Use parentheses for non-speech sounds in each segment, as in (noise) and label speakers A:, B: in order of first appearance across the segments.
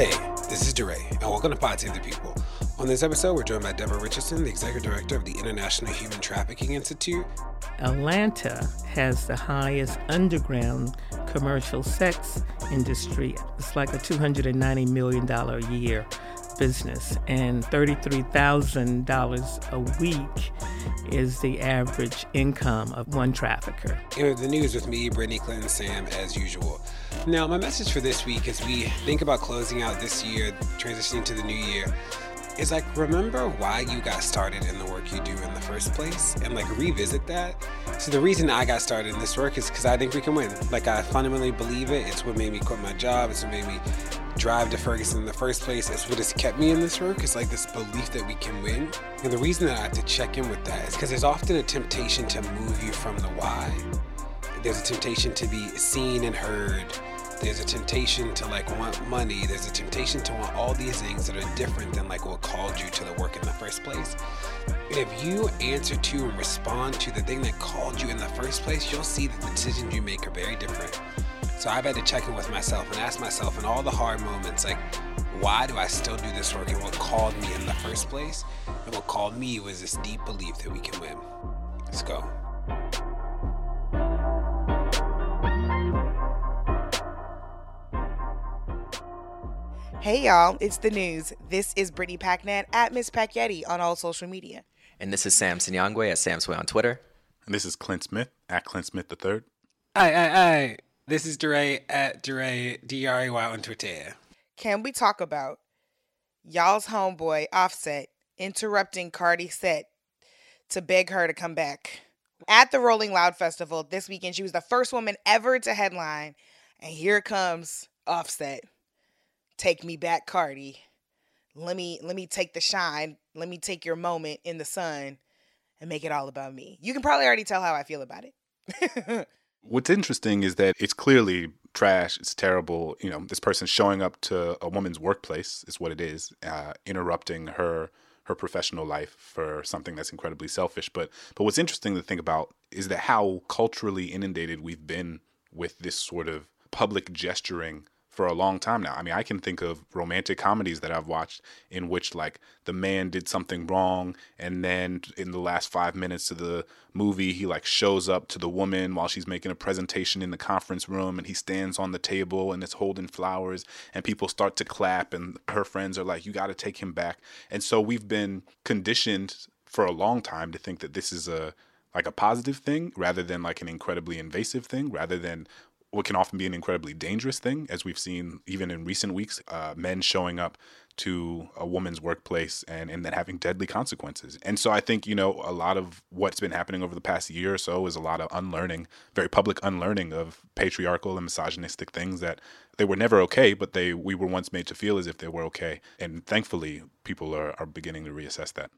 A: Hey, this is DeRay, and welcome to Pod Save the People. On this episode, we're joined by Deborah Richardson, the Executive Director of the International Human Trafficking Institute.
B: Atlanta has the highest underground commercial sex industry. It's like a $290 million a year business, and $33,000 a week is the average income of one trafficker.
A: And the news with me, Brittany Clinton Sam, as usual. Now, my message for this week as we think about closing out this year, transitioning to the new year, is like remember why you got started in the work you do in the first place and like revisit that. So the reason I got started in this work is because I think we can win. Like I fundamentally believe it. It's what made me quit my job. It's what made me drive to Ferguson in the first place. It's what has kept me in this work. It's like this belief that we can win. And the reason that I have to check in with that is because there's often a temptation to move you from the why. There's a temptation to be seen and heard there's a temptation to like want money. There's a temptation to want all these things that are different than like what called you to the work in the first place. And if you answer to and respond to the thing that called you in the first place, you'll see that the decisions you make are very different. So I've had to check in with myself and ask myself in all the hard moments, like, why do I still do this work and what called me in the first place? And what called me was this deep belief that we can win. Let's go.
C: Hey y'all, it's the news. This is Brittany Packnett at Miss Packyetti on all social media.
D: And this is Sam Sinyangwe at Samswey on Twitter.
E: And this is Clint Smith at Clint Smith the third.
A: Aye, aye, aye. This is DeRay at DeRay, D-R-A-Y on Twitter.
C: Can we talk about y'all's homeboy Offset interrupting Cardi's set to beg her to come back? At the Rolling Loud Festival this weekend, she was the first woman ever to headline. And here comes Offset take me back cardi. Let me let me take the shine. Let me take your moment in the sun and make it all about me. You can probably already tell how i feel about it. (laughs)
E: What's interesting is that it's clearly trash it's terrible you know this person showing up to a woman's workplace is what it is uh, interrupting her her professional life for something that's incredibly selfish. But but what's interesting to think about is that how culturally inundated we've been with this sort of public gesturing for a long time now. I mean, I can think of romantic comedies that I've watched in which like the man did something wrong and then in the last 5 minutes of the movie he like shows up to the woman while she's making a presentation in the conference room and he stands on the table and it's holding flowers and people start to clap and her friends are like you got to take him back. And so we've been conditioned for a long time to think that this is a like a positive thing rather than like an incredibly invasive thing rather than what can often be an incredibly dangerous thing, as we've seen even in recent weeks, uh, men showing up to a woman's workplace and, and then having deadly consequences. And so I think, you know, a lot of what's been happening over the past year or so is a lot of unlearning, very public unlearning of patriarchal and misogynistic things that they were never okay, but they we were once made to feel as if they were okay. And thankfully, people are, are beginning to reassess that.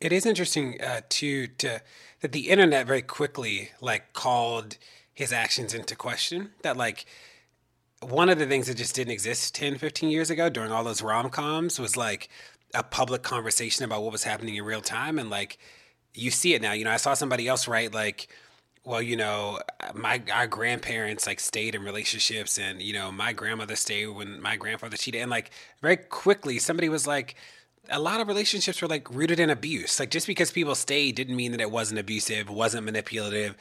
A: It is interesting uh, too to that the internet very quickly like called his actions into question. That like one of the things that just didn't exist 10, 15 years ago during all those rom coms was like a public conversation about what was happening in real time. And like you see it now. You know, I saw somebody else write like, well, you know, my our grandparents like stayed in relationships, and you know, my grandmother stayed when my grandfather cheated, and like very quickly somebody was like, a lot of relationships were like rooted in abuse. Like just because people stayed didn't mean that it wasn't abusive, wasn't manipulative,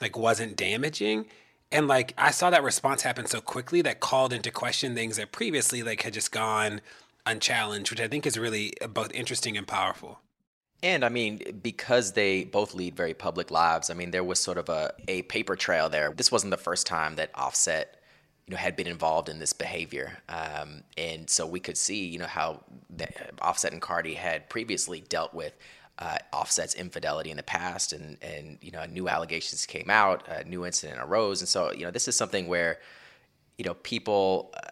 A: like wasn't damaging and like i saw that response happen so quickly that called into question things that previously like had just gone unchallenged which i think is really both interesting and powerful
D: and I mean, because they both lead very public lives, I mean, there was sort of a, a paper trail there. This wasn't the first time that Offset, you know, had been involved in this behavior. Um, and so we could see, you know, how the, Offset and Cardi had previously dealt with uh, Offset's infidelity in the past, and and you know new allegations came out, a new incident arose, and so you know this is something where you know people. Uh,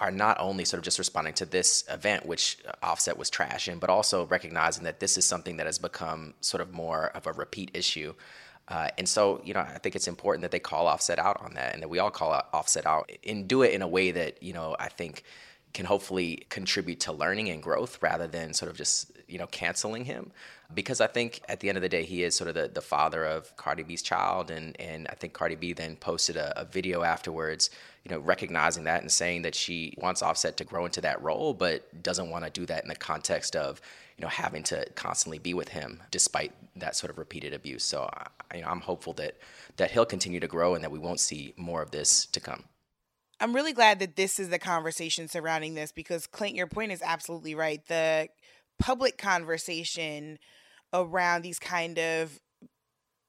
D: are not only sort of just responding to this event, which Offset was trashing, but also recognizing that this is something that has become sort of more of a repeat issue. Uh, and so, you know, I think it's important that they call Offset out on that and that we all call Offset out and do it in a way that, you know, I think can hopefully contribute to learning and growth rather than sort of just you know canceling him because I think at the end of the day he is sort of the, the father of Cardi B's child and and I think Cardi B then posted a, a video afterwards you know recognizing that and saying that she wants Offset to grow into that role but doesn't want to do that in the context of you know having to constantly be with him despite that sort of repeated abuse so I, you know, I'm hopeful that that he'll continue to grow and that we won't see more of this to come.
C: I'm really glad that this is the conversation surrounding this because Clint, your point is absolutely right. The public conversation around these kind of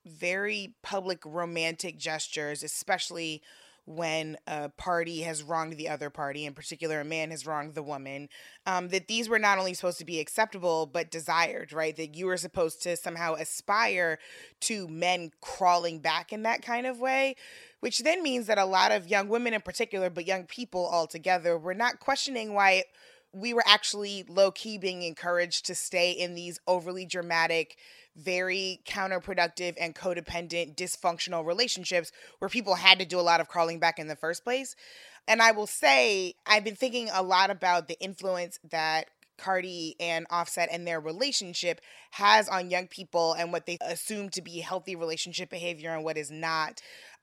C: very public romantic gestures, especially when a party has wronged the other party, in particular, a man has wronged the woman, um, that these were not only supposed to be acceptable, but desired, right? That you were supposed to somehow aspire to men crawling back in that kind of way, which then means that a lot of young women in particular, but young people altogether, were not questioning why we were actually low key being encouraged to stay in these overly dramatic, very counterproductive and codependent, dysfunctional relationships where people had to do a lot of crawling back in the first place. And I will say, I've been thinking a lot about the influence that Cardi and Offset and their relationship has on young people and what they assume to be healthy relationship behavior and what is not.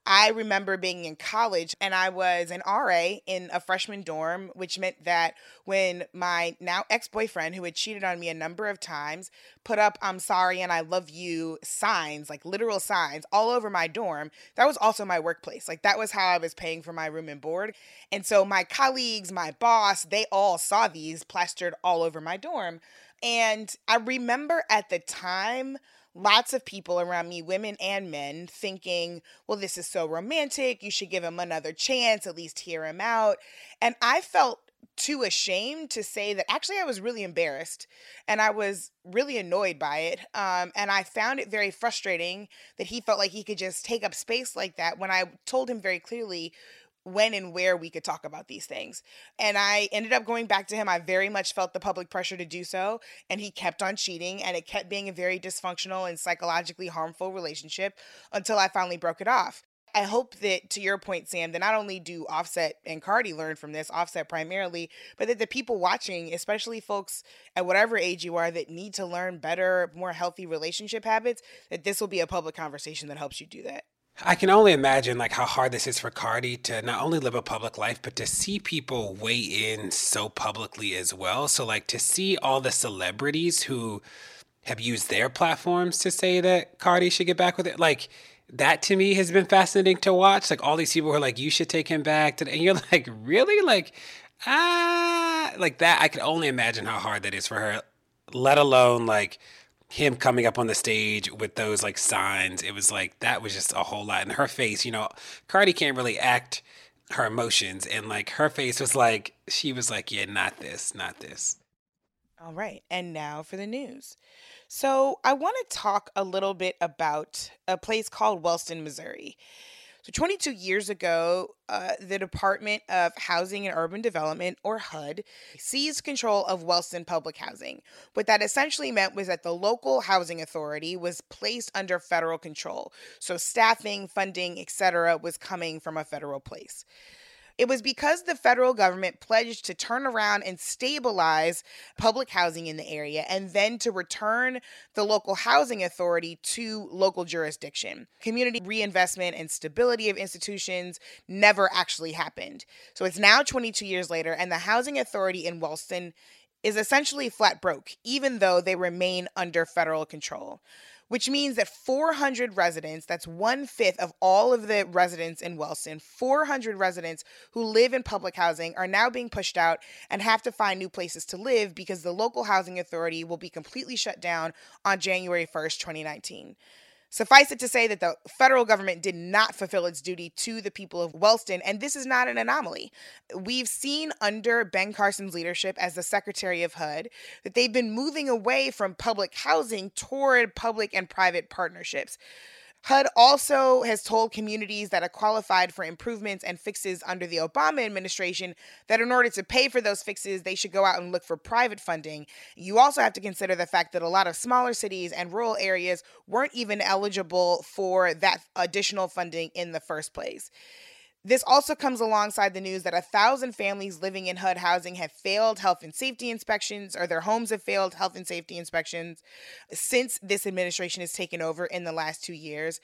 C: I remember being in college and I was an RA in a freshman dorm, which meant that when my now ex boyfriend, who had cheated on me a number of times, put up I'm sorry and I love you signs, like literal signs, all over my dorm, that was also my workplace. Like that was how I was paying for my room and board. And so my colleagues, my boss, they all saw these plastered all over my dorm. And I remember at the time, lots of people around me, women and men, thinking, well, this is so romantic. You should give him another chance, at least hear him out. And I felt too ashamed to say that actually I was really embarrassed and I was really annoyed by it. Um, and I found it very frustrating that he felt like he could just take up space like that when I told him very clearly when and where we could talk about these things. And I ended up going back to him. I very much felt the public pressure to do so. And he kept on cheating. And it kept being a very dysfunctional and psychologically harmful relationship until I finally broke it off. I hope that, to your point, Sam, that not only do Offset and Cardi learn from this, Offset primarily, but that the people watching, especially folks at whatever age you are that need to learn better, more healthy relationship habits, that this will be a public conversation that helps you do that.
A: I can only imagine like how hard this is for Cardi to not only live a public life, but to see people weigh in so publicly as well. So like to see all the celebrities who have used their platforms to say that Cardi should get back with it, like that to me has been fascinating to watch. Like all these people who are like, you should take him back, and you're (laughs) like, really, like ah, like that. I can only imagine how hard that is for her. Let alone like him coming up on the stage with those like signs, it was like that was just a whole lot. And her face, you know, Cardi can't really act her emotions, and like her face was like she was like, yeah, not this, not this.
C: All right, and now for the news. So I want to talk a little bit about a place called Wellston, Missouri. So, 22 years ago, uh, the Department of Housing and Urban Development, or HUD, seized control of Wellston Public Housing. What that essentially meant was that the local housing authority was placed under federal control. So, staffing, funding, etc., was coming from a federal place. It was because the federal government pledged to turn around and stabilize public housing in the area and then to return the local housing authority to local jurisdiction. Community reinvestment and stability of institutions never actually happened. So it's now 22 years later, and the housing authority in Wellston is essentially flat broke, even though they remain under federal control which means that 400 residents, that's one fifth of all of the residents in Wellston, 400 residents who live in public housing are now being pushed out and have to find new places to live because the local housing authority will be completely shut down on January 1st, 2019. Suffice it to say that the federal government did not fulfill its duty to the people of Wellston, and this is not an anomaly. We've seen under Ben Carson's leadership as the Secretary of HUD that they've been moving away from public housing toward public and private partnerships. HUD also has told communities that are qualified for improvements and fixes under the Obama administration that in order to pay for those fixes, they should go out and look for private funding. You also have to consider the fact that a lot of smaller cities and rural areas weren't even eligible for that additional funding in the first place. This also comes alongside the news that a thousand families living in HUD housing have failed health and safety inspections, or their homes have failed health and safety inspections since this administration has taken over in the last two years.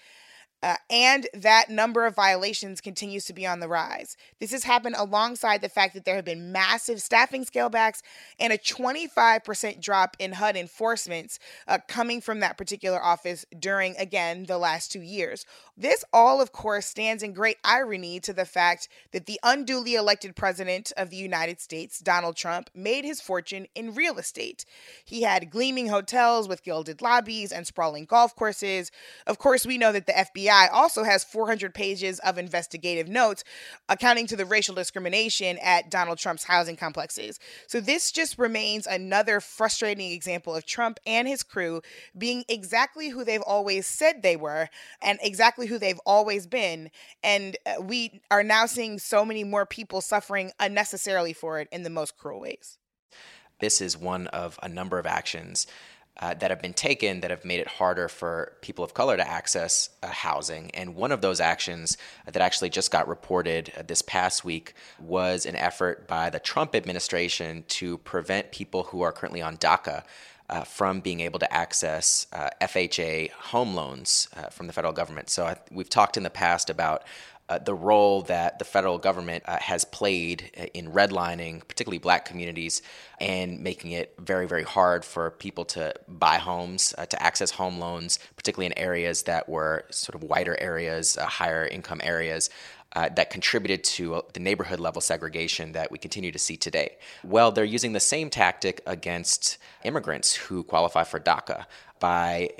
C: Uh, and that number of violations continues to be on the rise. This has happened alongside the fact that there have been massive staffing scalebacks and a 25% drop in HUD enforcements uh, coming from that particular office during, again, the last two years. This all, of course, stands in great irony to the fact that the unduly elected president of the United States, Donald Trump, made his fortune in real estate. He had gleaming hotels with gilded lobbies and sprawling golf courses. Of course, we know that the FBI also has 400 pages of investigative notes accounting to the racial discrimination at Donald Trump's housing complexes. So, this just remains another frustrating example of Trump and his crew being exactly who they've always said they were and exactly who they've always been. And uh, we are now seeing so many more people suffering unnecessarily for it in the most cruel ways.
D: This is one of a number of actions uh, that have been taken that have made it harder for people of color to access uh, housing. And one of those actions that actually just got reported uh, this past week was an effort by the Trump administration to prevent people who are currently on DACA. Uh, from being able to access uh, FHA home loans uh, from the federal government. So, I, we've talked in the past about uh, the role that the federal government uh, has played in redlining, particularly black communities, and making it very, very hard for people to buy homes, uh, to access home loans, particularly in areas that were sort of whiter areas, uh, higher income areas. Uh, that contributed to uh, the neighborhood level segregation that we continue to see today. Well, they're using the same tactic against immigrants who qualify for DACA by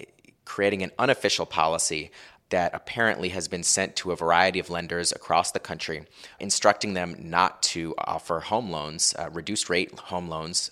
D: creating an unofficial policy that apparently has been sent to a variety of lenders across the country, instructing them not to offer home loans, uh, reduced rate home loans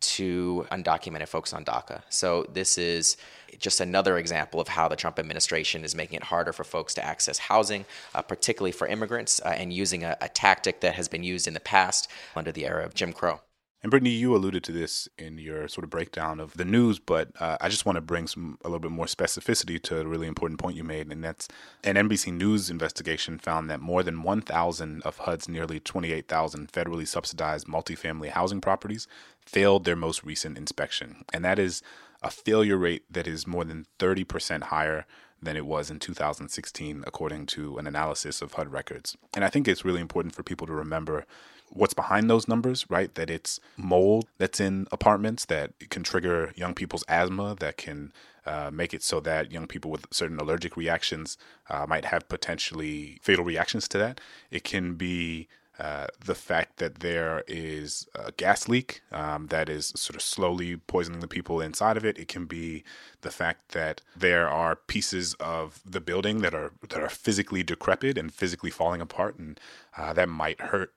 D: to undocumented folks on DACA. So this is just another example of how the Trump administration is making it harder for folks to access housing, uh, particularly for immigrants, uh, and using a, a tactic that has been used in the past under the era of Jim Crow.
E: And Brittany, you alluded to this in your sort of breakdown of the news, but uh, I just want to bring some a little bit more specificity to a really important point you made, and that's an NBC News investigation found that more than 1,000 of HUD's nearly 28,000 federally subsidized multifamily housing properties failed their most recent inspection, and that is a failure rate that is more than 30% higher than it was in 2016, according to an analysis of HUD records. And I think it's really important for people to remember what's behind those numbers, right? That it's mold that's in apartments that can trigger young people's asthma, that can uh, make it so that young people with certain allergic reactions uh, might have potentially fatal reactions to that. It can be uh, the fact that there is a gas leak um, that is sort of slowly poisoning the people inside of it. It can be the fact that there are pieces of the building that are that are physically decrepit and physically falling apart, and uh, that might hurt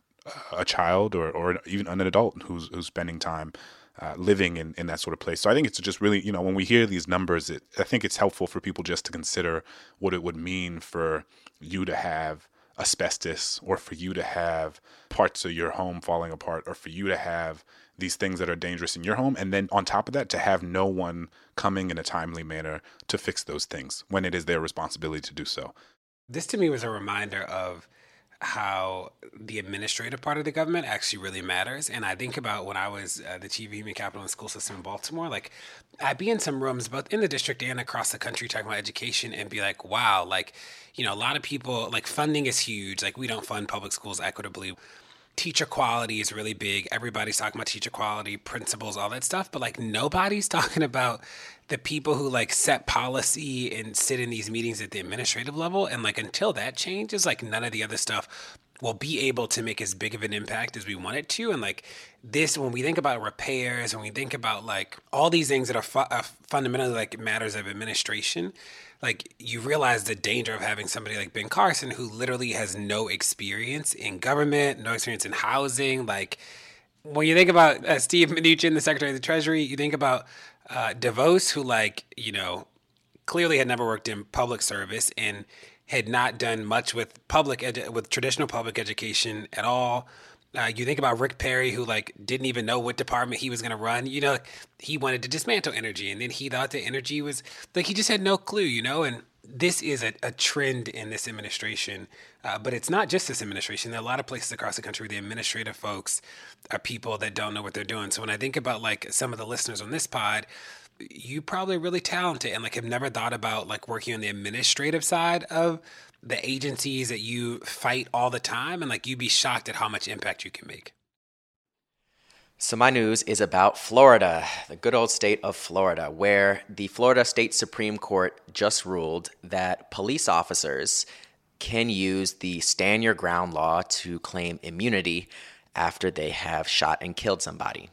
E: a child or, or even an adult who's who's spending time uh, living in, in that sort of place. So I think it's just really, you know, when we hear these numbers, it, I think it's helpful for people just to consider what it would mean for you to have asbestos or for you to have parts of your home falling apart or for you to have these things that are dangerous in your home. And then on top of that, to have no one coming in a timely manner to fix those things when it is their responsibility to do so.
A: This to me was a reminder of how the administrative part of the government actually really matters. And I think about when I was uh, the chief of human capital the school system in Baltimore, like I'd be in some rooms, both in the district and across the country, talking about education and be like, wow, like, you know, a lot of people, like funding is huge. Like we don't fund public schools equitably teacher quality is really big. Everybody's talking about teacher quality, principals, all that stuff, but like nobody's (laughs) talking about the people who like set policy and sit in these meetings at the administrative level. And like until that changes, like none of the other stuff will be able to make as big of an impact as we want it to. And like this, when we think about repairs, when we think about like all these things that are, fu- are fundamentally like matters of administration, like you realize the danger of having somebody like Ben Carson who literally has no experience in government, no experience in housing. Like when you think about uh, Steve Mnuchin, the Secretary of the Treasury, you think about uh, DeVos, who like you know clearly had never worked in public service and had not done much with public edu- with traditional public education at all. Uh, you think about Rick Perry, who like didn't even know what department he was going to run. You know, he wanted to dismantle energy, and then he thought that energy was like he just had no clue. You know, and this is a, a trend in this administration, uh, but it's not just this administration. There are a lot of places across the country. Where the administrative folks are people that don't know what they're doing. So when I think about like some of the listeners on this pod, you probably really talented and like have never thought about like working on the administrative side of the agencies that you fight all the time and like you'd be shocked at how much impact you can make.
D: So, my news is about Florida, the good old state of Florida, where the Florida State Supreme Court just ruled that police officers can use the stand your ground law to claim immunity after they have shot and killed somebody.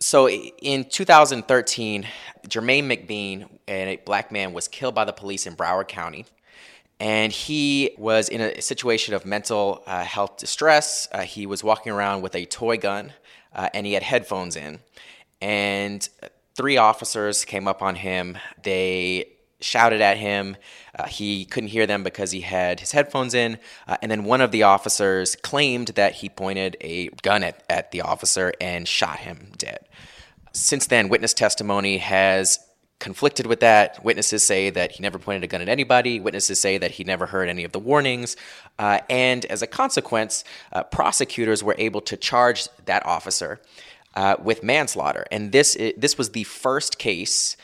D: So in 2013, Jermaine McBean, a black man, was killed by the police in Broward County. And he was in a situation of mental uh, health distress. Uh, he was walking around with a toy gun uh, and he had headphones in. And three officers came up on him. They shouted at him. Uh, he couldn't hear them because he had his headphones in. Uh, and then one of the officers claimed that he pointed a gun at, at the officer and shot him dead. Since then, witness testimony has conflicted with that. Witnesses say that he never pointed a gun at anybody. Witnesses say that he never heard any of the warnings. Uh, and as a consequence, uh, prosecutors were able to charge that officer uh, with manslaughter. And this, this was the first case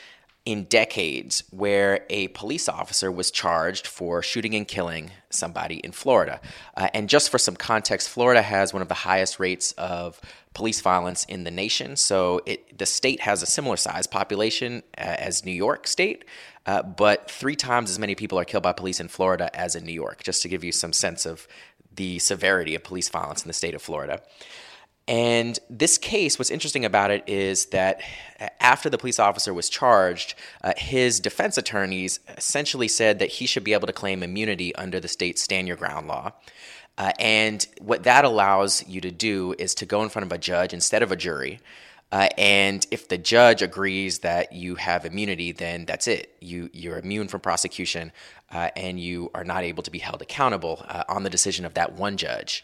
D: in decades where a police officer was charged for shooting and killing somebody in Florida. Uh, and just for some context, Florida has one of the highest rates of police violence in the nation. So it, the state has a similar size population uh, as New York State, uh, but three times as many people are killed by police in Florida as in New York, just to give you some sense of the severity of police violence in the state of Florida. And this case, what's interesting about it is that after the police officer was charged, uh, his defense attorneys essentially said that he should be able to claim immunity under the state's stand your ground law. Uh, and what that allows you to do is to go in front of a judge instead of a jury. Uh, and if the judge agrees that you have immunity, then that's it. You you're immune from prosecution, uh, and you are not able to be held accountable uh, on the decision of that one judge.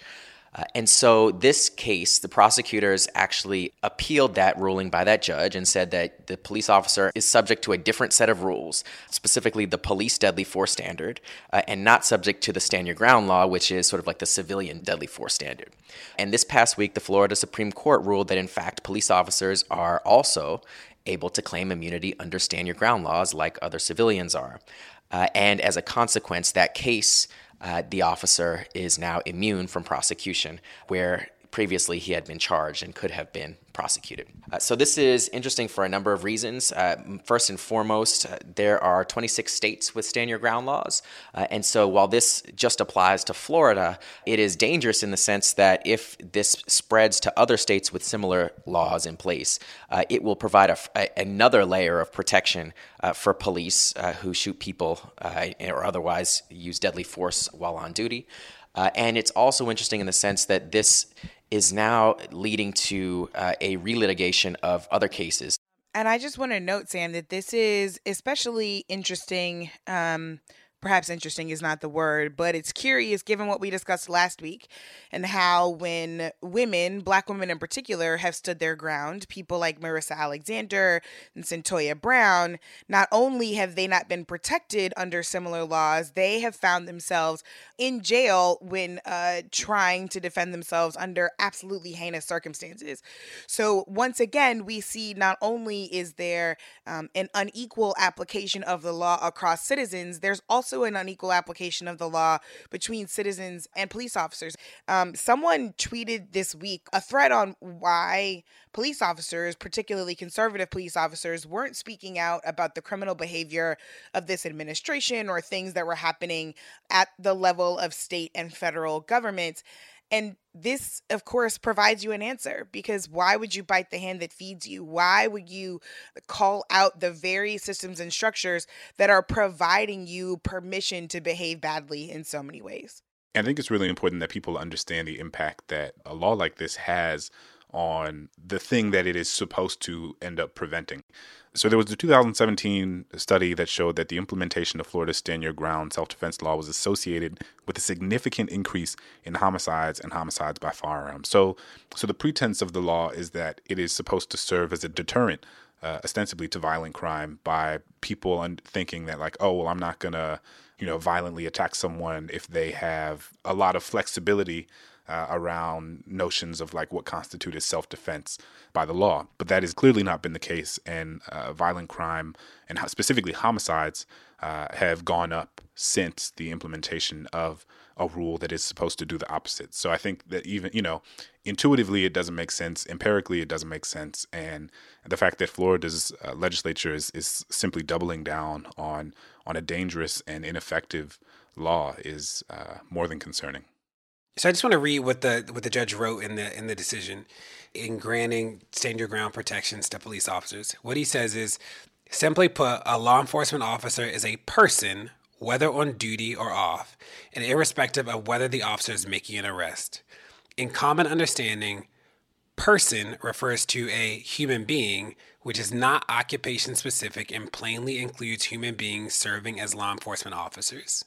D: Uh, and so, this case, the prosecutors actually appealed that ruling by that judge and said that the police officer is subject to a different set of rules, specifically the police deadly force standard, uh, and not subject to the stand your ground law, which is sort of like the civilian deadly force standard. And this past week, the Florida Supreme Court ruled that, in fact, police officers are also able to claim immunity under stand your ground laws like other civilians are. Uh, and as a consequence, that case uh, the officer is now immune from prosecution, where previously he had been charged and could have been prosecuted. Uh, so this is interesting for a number of reasons. Uh, first and foremost, uh, there are 26 states with stand your ground laws. Uh, and so while this just applies to Florida, it is dangerous in the sense that if this spreads to other states with similar laws in place, uh, it will provide a, a, another layer of protection uh, for police who shoot people or otherwise use deadly force while on duty. and it's also interesting in the sense that this is now leading to uh, a relitigation of other cases.
C: And I just want to note, Sam, that this is especially interesting um, perhaps interesting is not the word, but it's curious given what we discussed last week and how when women, black women in particular, have stood their ground, people like Marissa Alexander and Cyntoia Brown, not only have they not been protected under similar laws, they have found themselves in jail when uh, trying to defend themselves under absolutely heinous circumstances. So once again, we see not only is there um, an unequal application of the law across citizens, there's also also an unequal application of the law between citizens and police officers. Um, someone tweeted this week a thread on why police officers, particularly conservative police officers, weren't speaking out about the criminal behavior of this administration or things that were happening at the level of state and federal governments. And this, of course, provides you an answer because why would you bite the hand that feeds you? Why would you call out the very systems and structures that are providing you permission to behave badly in so many ways?
E: I think it's really important that people understand the impact that a law like this has on the thing that it is supposed to end up preventing. So there was a 2017 study that showed that the implementation of Florida's Stand Your Ground self-defense law was associated with a significant increase in homicides and homicides by firearm. So, so the pretense of the law is that it is supposed to serve as a deterrent, uh, ostensibly to violent crime, by people thinking that like, oh well, I'm not gonna, you know, violently attack someone if they have a lot of flexibility uh, around notions of like what constitutes self defense by the law. But that has clearly not been the case, and uh, violent crime and specifically homicides uh, have gone up since the implementation of a rule that is supposed to do the opposite. So I think that even, you know, intuitively it doesn't make sense, empirically it doesn't make sense. And the fact that Florida's uh, legislature is, is simply doubling down on on a dangerous and ineffective law is uh, more than concerning.
A: So I just want to read what the what the judge wrote in the in the decision in granting stand your ground protections to police officers. What he says is simply put, a law enforcement officer is a person, whether on duty or off, and irrespective of whether the officer is making an arrest. In common understanding, person refers to a human being, which is not occupation specific and plainly includes human beings serving as law enforcement officers.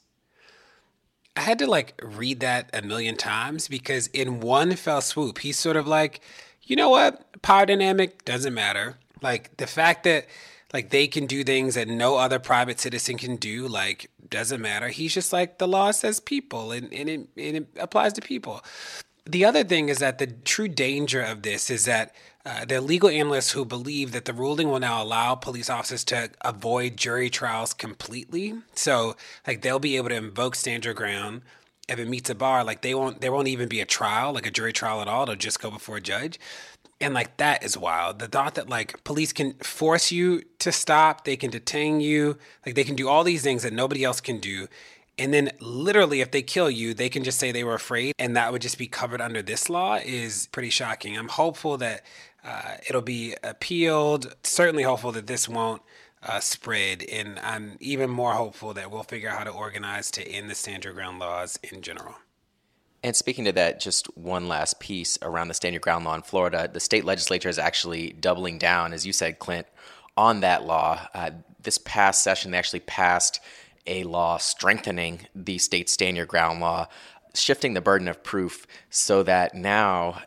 A: I had to like read that a million times because in one fell swoop, he's sort of like, you know what? Power dynamic doesn't matter. Like the fact that like they can do things that no other private citizen can do, like doesn't matter. He's just like the law says people and, and, it, and it applies to people. The other thing is that the true danger of this is that uh, there are legal analysts who believe that the ruling will now allow police officers to avoid jury trials completely. So, like, they'll be able to invoke stand your ground if it meets a bar. Like, they won't, there won't even be a trial, like a jury trial at all. They'll just go before a judge. And like that is wild. The thought that like police can force you to stop, they can detain you, like they can do all these things that nobody else can do. And then, literally, if they kill you, they can just say they were afraid, and that would just be covered under this law is pretty shocking. I'm hopeful that uh, it'll be appealed. Certainly hopeful that this won't uh, spread, and I'm even more hopeful that we'll figure out how to organize to end the stand your ground laws in general.
D: And speaking to that, just one last piece around the stand your ground law in Florida. The state legislature is actually doubling down, as you said, Clint, on that law. Uh, this past session, they actually passed a law strengthening the state stand your ground law, shifting the burden of proof so that now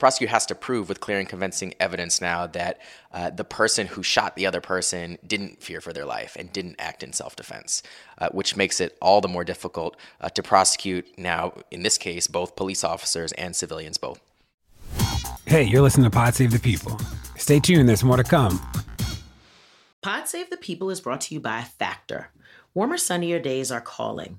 D: prosecutor has to prove with clear and convincing evidence now that uh, the person who shot the other person didn't fear for their life and didn't act in self defense, uh, which makes it all the more difficult uh, to prosecute now, in this case, both police officers and civilians both.
F: Hey, you're listening to Pod Save the People. Stay tuned, there's more to come.
G: Pod Save the People is brought to you by Factor. Warmer, sunnier days are calling.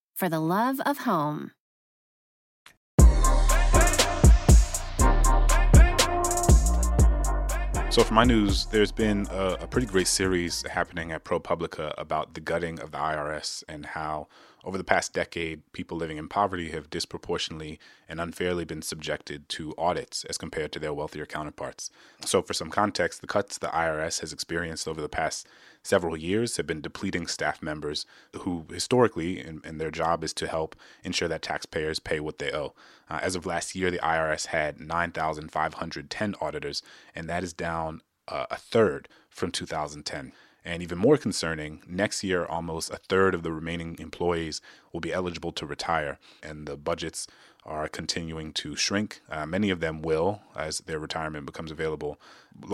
H: for the love of home.
E: So, for my news, there's been a, a, pretty great series happening at ProPublica about the gutting of the IRS and how over the past decade, people living in poverty have disproportionately and unfairly been subjected to audits as compared to their wealthier counterparts. So, for some context, the cuts the IRS has experienced over the past several years have been depleting staff members who historically, and, and their job is to help ensure that taxpayers pay what they owe. Uh, as of last year, the IRS had 9,510 auditors, and that is down uh, a third from 2010. And even more concerning, next year, almost a third of the remaining employees will be eligible to retire, and the budgets are continuing to shrink. Uh, many of them will, as their retirement becomes available,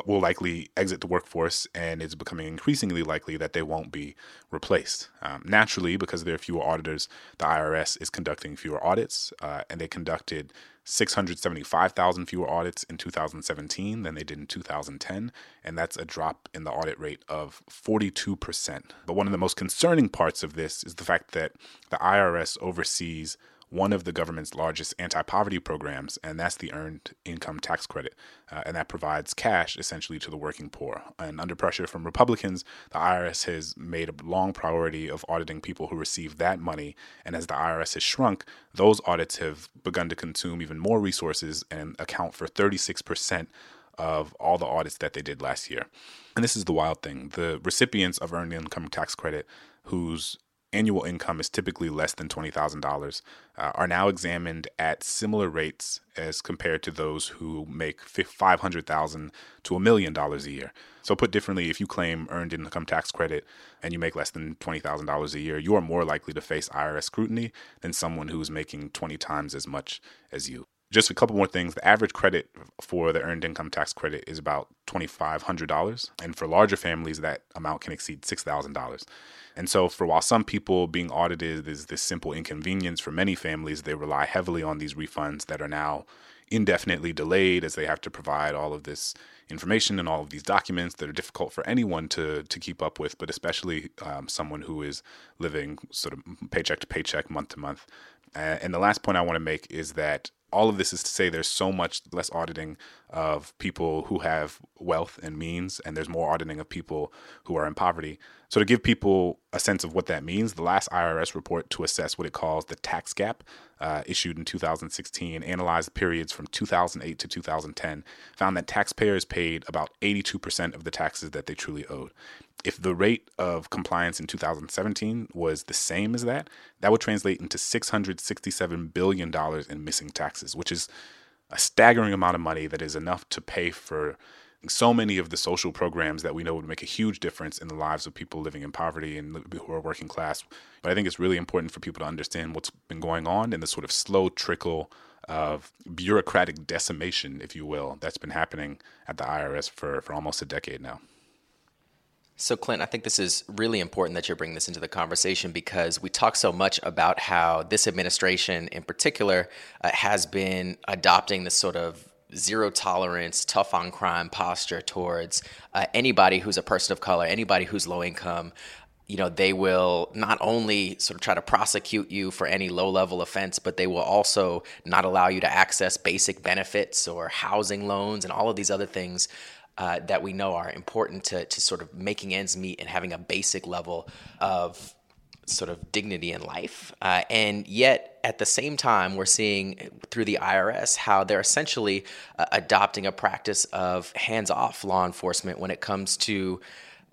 E: will likely exit the workforce, and it's becoming increasingly likely that they won't be replaced. Um, naturally, because there are fewer auditors, the IRS is conducting fewer audits, uh, and they conducted 675,000 fewer audits in 2017 than they did in 2010, and that's a drop in the audit rate of 42%. But one of the most concerning parts of this is the fact that the IRS oversees one of the government's largest anti poverty programs, and that's the Earned Income Tax Credit. Uh, and that provides cash essentially to the working poor. And under pressure from Republicans, the IRS has made a long priority of auditing people who receive that money. And as the IRS has shrunk, those audits have begun to consume even more resources and account for 36% of all the audits that they did last year. And this is the wild thing the recipients of Earned Income Tax Credit whose annual income is typically less than $20,000 uh, are now examined at similar rates as compared to those who make 500,000 to a million dollars a year. So put differently, if you claim earned income tax credit and you make less than $20,000 a year, you are more likely to face IRS scrutiny than someone who is making 20 times as much as you. Just a couple more things. The average credit for the earned income tax credit is about $2,500. And for larger families, that amount can exceed $6,000. And so, for while some people being audited is this simple inconvenience, for many families, they rely heavily on these refunds that are now indefinitely delayed as they have to provide all of this information and all of these documents that are difficult for anyone to to keep up with, but especially um, someone who is living sort of paycheck to paycheck, month to month. And the last point I want to make is that all of this is to say there's so much less auditing of people who have wealth and means, and there's more auditing of people who are in poverty. So, to give people a sense of what that means, the last IRS report to assess what it calls the tax gap, uh, issued in 2016, analyzed periods from 2008 to 2010, found that taxpayers paid about 82% of the taxes that they truly owed. If the rate of compliance in 2017 was the same as that, that would translate into $667 billion in missing taxes, which is a staggering amount of money that is enough to pay for so many of the social programs that we know would make a huge difference in the lives of people living in poverty and who are working class. But I think it's really important for people to understand what's been going on and the sort of slow trickle of bureaucratic decimation, if you will, that's been happening at the IRS for, for almost a decade now.
D: So, Clint, I think this is really important that you're bringing this into the conversation because we talk so much about how this administration, in particular, uh, has been adopting this sort of zero tolerance, tough on crime posture towards uh, anybody who's a person of color, anybody who's low income. You know, they will not only sort of try to prosecute you for any low level offense, but they will also not allow you to access basic benefits or housing loans and all of these other things uh, that we know are important to, to sort of making ends meet and having a basic level of sort of dignity in life. Uh, and yet, at the same time, we're seeing through the IRS how they're essentially uh, adopting a practice of hands off law enforcement when it comes to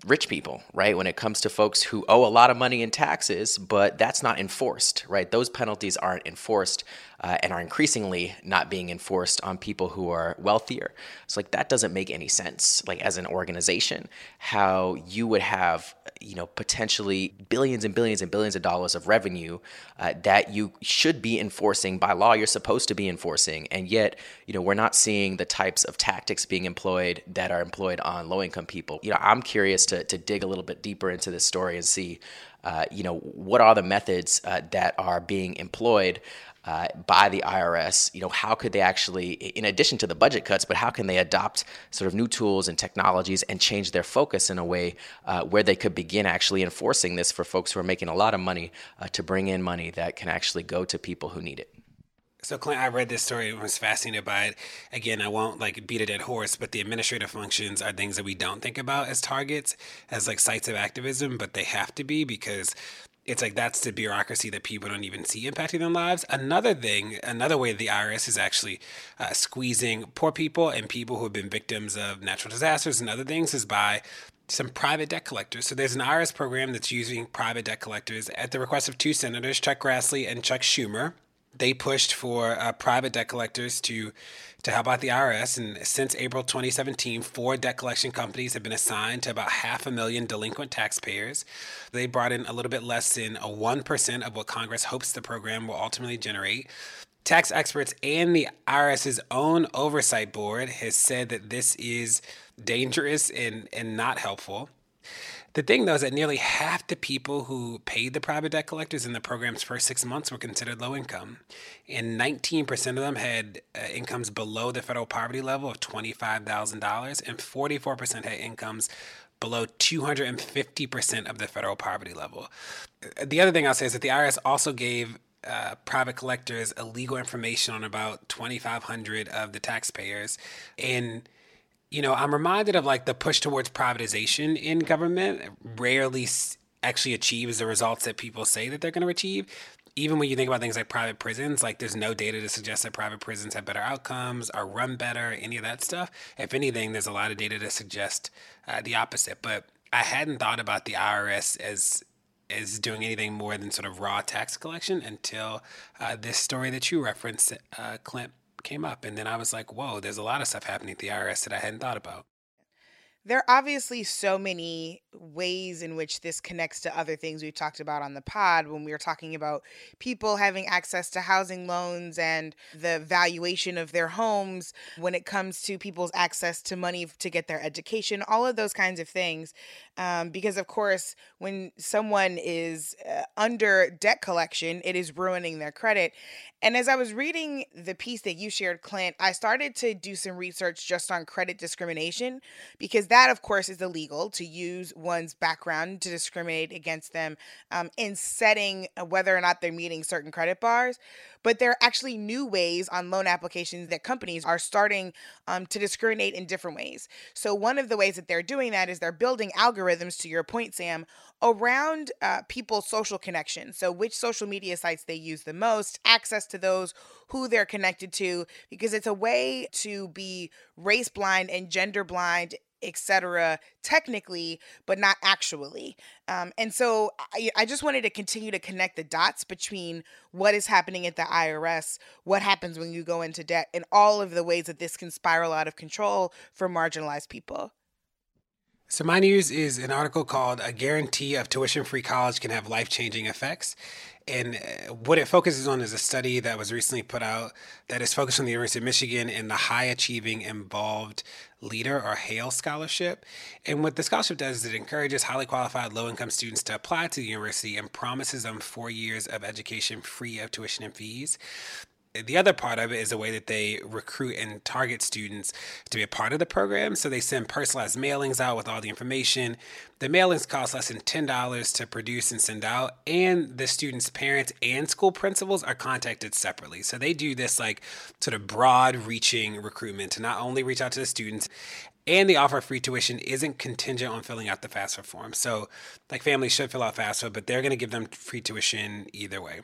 D: rich people, right? When it comes to folks who owe a lot of money in taxes, but that's not enforced, right? Those penalties aren't enforced uh, and are increasingly not being enforced on people who are wealthier. So, like, that doesn't make any sense. Like, as an organization, how you would have, you know, potentially billions and billions and billions of dollars of revenue uh, that you should be enforcing by law, you're supposed to be enforcing. And yet, you know, we're not seeing the types of tactics being employed that are employed on low income people. You know, I'm curious to, to dig a little bit deeper into this story and see. Uh, you know, what are the methods uh, that are being employed uh, by the IRS, you know, how could they actually, in addition to the budget cuts, but how can they adopt sort of new tools and technologies and change their focus in a way uh, where they could begin actually enforcing this for folks who are making a lot of money uh, to bring in money that can actually go to people who need it?
A: So, Clint, I read this story and was fascinated by it. Again, I won't like beat a dead horse, but the administrative functions are things that we don't think about as targets, as like sites of activism, but they have to be because it's like that's the bureaucracy that people don't even see impacting their lives. Another thing, another way the IRS is actually uh, squeezing poor people and people who have been victims of natural disasters and other things is by some private debt collectors. So there's an IRS program that's using private debt collectors at the request of two senators, Chuck Grassley and Chuck Schumer they pushed for uh, private debt collectors to to help out the IRS. And since April 2017, four debt collection companies have been assigned to about half a million delinquent taxpayers. They brought in a little bit less than a 1% of what Congress hopes the program will ultimately generate. Tax experts and the IRS's own oversight board has said that this is dangerous and, and not helpful. The thing, though, is that nearly half the people who paid the private debt collectors in the program's first six months were considered low income. And 19% of them had uh, incomes below the federal poverty level of $25,000, and 44% had incomes below 250% of the federal poverty level. Uh, the other thing I'll say is that the IRS also gave uh, private collectors illegal information on about 2,500 of the taxpayers. And you know, I'm reminded of like the push towards privatization in government rarely actually achieves the results that people say that they're going to achieve. Even when you think about things like private prisons, like there's no data to suggest that private prisons have better outcomes, are run better, any of that stuff. If anything, there's a lot of data to suggest uh, the opposite. But I hadn't thought about the IRS as as doing anything more than sort of raw tax collection until uh, this story that you referenced, uh, Clint, came up. And then I was like, whoa, there's a lot of stuff happening at the IRS that I hadn't thought about.
C: There are obviously so many ways in which this connects to other things we've talked about on the pod when we were talking about people having access to housing loans and the valuation of their homes when it comes to people's access to money to get their education, all of those kinds of things. Um, because, of course, when someone is uh, under debt collection, it is ruining their credit. And as I was reading the piece that you shared, Clint, I started to do some research just on credit discrimination because that, of course, is illegal to use one's background to discriminate against them um, in setting uh, whether or not they're meeting certain credit bars. But there are actually new ways on loan applications that companies are starting um, to discriminate in different ways. So, one of the ways that they're doing that is they're building algorithms, to your point, Sam, around uh, people's social connections. So, which social media sites they use the most, access to those, who they're connected to, because it's a way to be race blind and gender blind etc., technically, but not actually. Um, and so I, I just wanted to continue to connect the dots between what is happening at the IRS, what happens when you go into debt, and all of the ways that this can spiral out of control for marginalized people.
A: So, my news is an article called A Guarantee of Tuition Free College Can Have Life Changing Effects. And uh, what it focuses on is a study that was recently put out that is focused on the University of Michigan and the High Achieving Involved Leader or HAIL scholarship. And what the scholarship does is it encourages highly qualified low income students to apply to the university and promises them four years of education free of tuition and fees the other part of it is the way that they recruit and target students to be a part of the program. So they send personalized mailings out with all the information. The mailings cost less than $10 to produce and send out, and the students' parents and school principals are contacted separately. So they do this like sort of broad reaching recruitment to not only reach out to the students and the offer of free tuition isn't contingent on filling out the FAFSA form. So, like families should fill out FAFSA, but they're going to give them free tuition either way.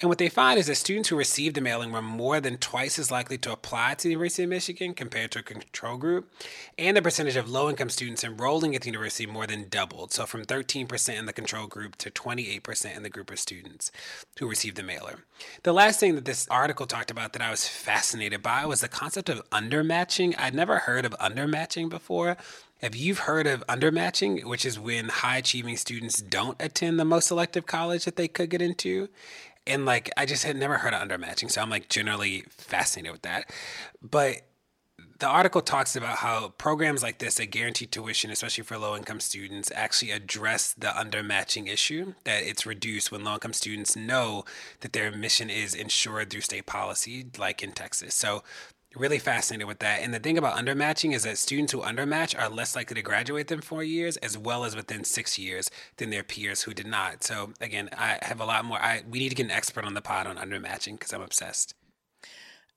A: And what they find is that students who received the mailing were more than twice as likely to apply to the University of Michigan compared to a control group. And the percentage of low income students enrolling at the university more than doubled. So, from 13% in the control group to 28% in the group of students who received the mailer. The last thing that this article talked about that I was fascinated by was the concept of undermatching. I'd never heard of undermatching undermatching before. If you've heard of undermatching, which is when high achieving students don't attend the most selective college that they could get into, and like I just had never heard of undermatching, so I'm like generally fascinated with that. But the article talks about how programs like this that guarantee tuition, especially for low income students, actually address the undermatching issue. That it's reduced when low income students know that their mission is ensured through state policy, like in Texas. So really fascinated with that. And the thing about undermatching is that students who undermatch are less likely to graduate than four years, as well as within six years than their peers who did not. So again, I have a lot more. I we need to get an expert on the pod on undermatching because I'm obsessed.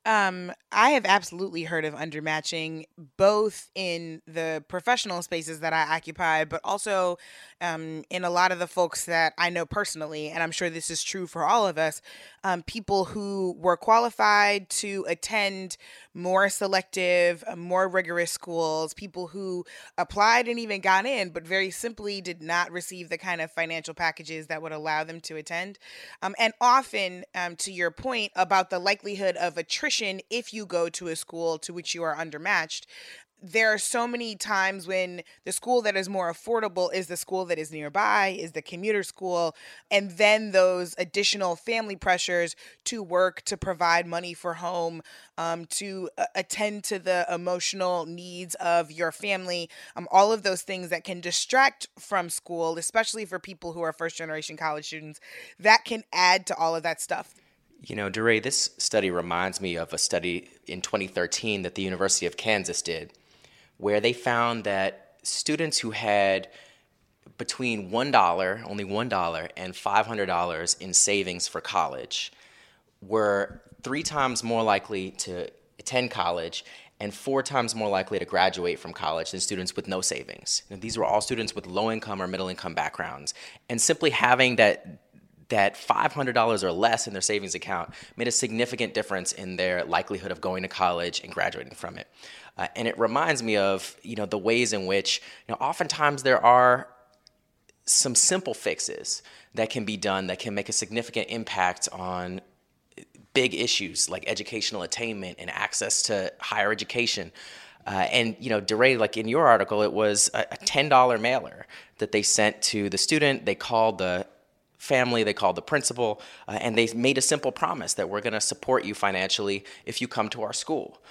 C: Um, I have absolutely heard of undermatching, both in the professional spaces that I occupy, but also um, in a lot of the folks that I know personally. And I'm sure this is true for all of us. Um, people who were qualified to attend more selective, uh, more rigorous schools, people who applied and even got in, but very simply did not receive the kind of financial packages that would allow them to attend. Um, and often, um, to your point about the likelihood of attrition if you go to a school to which you are undermatched, there are so many times when the school that is more affordable is the school that is nearby, is the commuter school, and then those additional family pressures to work, to provide money for home, um, to uh, attend to the emotional needs of your family, um, all of those things that can distract from school, especially for people who are first generation college students, that can add to all of that stuff.
D: You know, DeRay, this study reminds me of a study in 2013 that the University of Kansas did where they found that students who had between $1, only $1, and $500 in savings for college were three times more likely to attend college and four times more likely to graduate from college than students with no savings. And these were all students with low income or middle income backgrounds. And simply having that that $500 or less in their savings account made a significant difference in their likelihood of going to college and graduating from it. Uh, and it reminds me of you know the ways in which you know oftentimes there are some simple fixes that can be done that can make a significant impact on big issues like educational attainment and access to higher education. Uh, and you know, DeRay, like in your article, it was a, a ten dollar mailer that they sent to the student. They called the family, they called the principal, uh, and they made a simple promise that we're going to support you financially if you come to our school.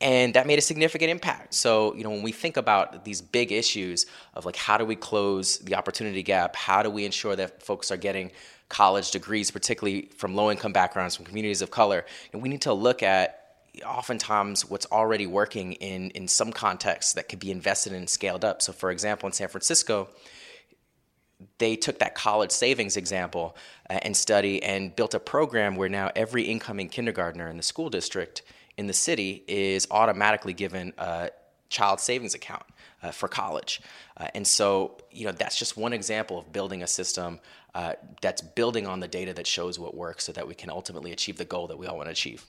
D: And that made a significant impact. So, you know, when we think about these big issues of like how do we close the opportunity gap, how do we ensure that folks are getting college degrees, particularly from low income backgrounds, from communities of color, and we need to look at oftentimes what's already working in, in some contexts that could be invested in and scaled up. So, for example, in San Francisco, they took that college savings example uh, and study and built a program where now every incoming kindergartner in the school district in the city is automatically given a child savings account uh, for college. Uh, and so, you know, that's just one example of building a system uh, that's building on the data that shows what works so that we can ultimately achieve the goal that we all want to achieve.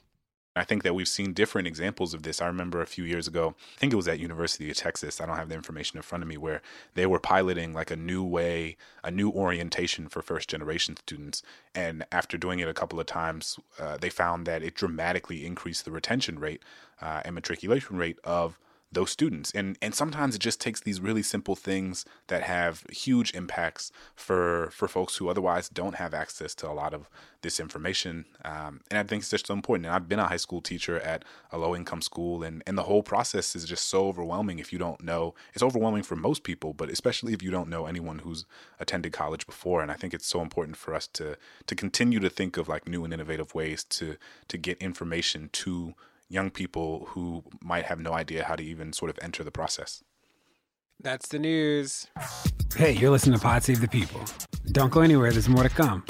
E: I think that we've seen different examples of this. I remember a few years ago, I think it was at University of Texas. I don't have the information in front of me where they were piloting like a new way, a new orientation for first generation students. And after doing it a couple of times, uh, they found that it dramatically increased the retention rate uh, and matriculation rate of those students. And and sometimes it just takes these really simple things that have huge impacts for for folks who otherwise don't have access to a lot of this information. Um, and I think it's just so important. And I've been a high school teacher at a low income school, and and the whole process is just so overwhelming if you don't know. It's overwhelming for most people, but especially if you don't know anyone who's attended college before. And I think it's so important for us to to continue to think of like new and innovative ways to to get information to young people who might have no idea how to even sort of enter the process.
A: That's the news.
F: Hey, you're listening to Pod Save the People. Don't go anywhere, there's more to come.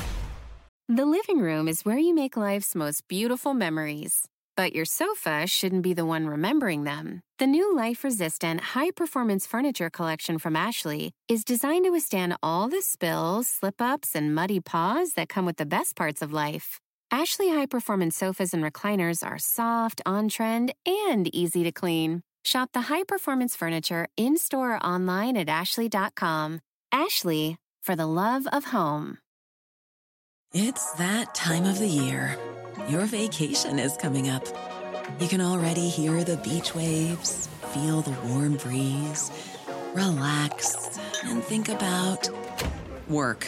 H: The living room is where you make life's most beautiful memories. But your sofa shouldn't be the one remembering them. The new life resistant, high performance furniture collection from Ashley is designed to withstand all the spills, slip ups, and muddy paws that come with the best parts of life. Ashley high performance sofas and recliners are soft, on trend, and easy to clean. Shop the high performance furniture in store or online at Ashley.com. Ashley, for the love of home.
I: It's that time of the year. Your vacation is coming up. You can already hear the beach waves, feel the warm breeze, relax, and think about work.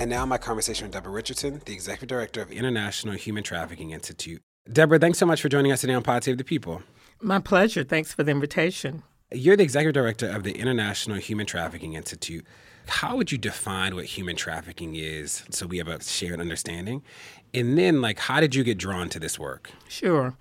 A: And now my conversation with Deborah Richardson, the executive director of International Human Trafficking Institute. Deborah, thanks so much for joining us today on Pod Save the People.
B: My pleasure. Thanks for the invitation.
A: You're the executive director of the International Human Trafficking Institute. How would you define what human trafficking is so we have a shared understanding? And then, like, how did you get drawn to this work?
B: Sure.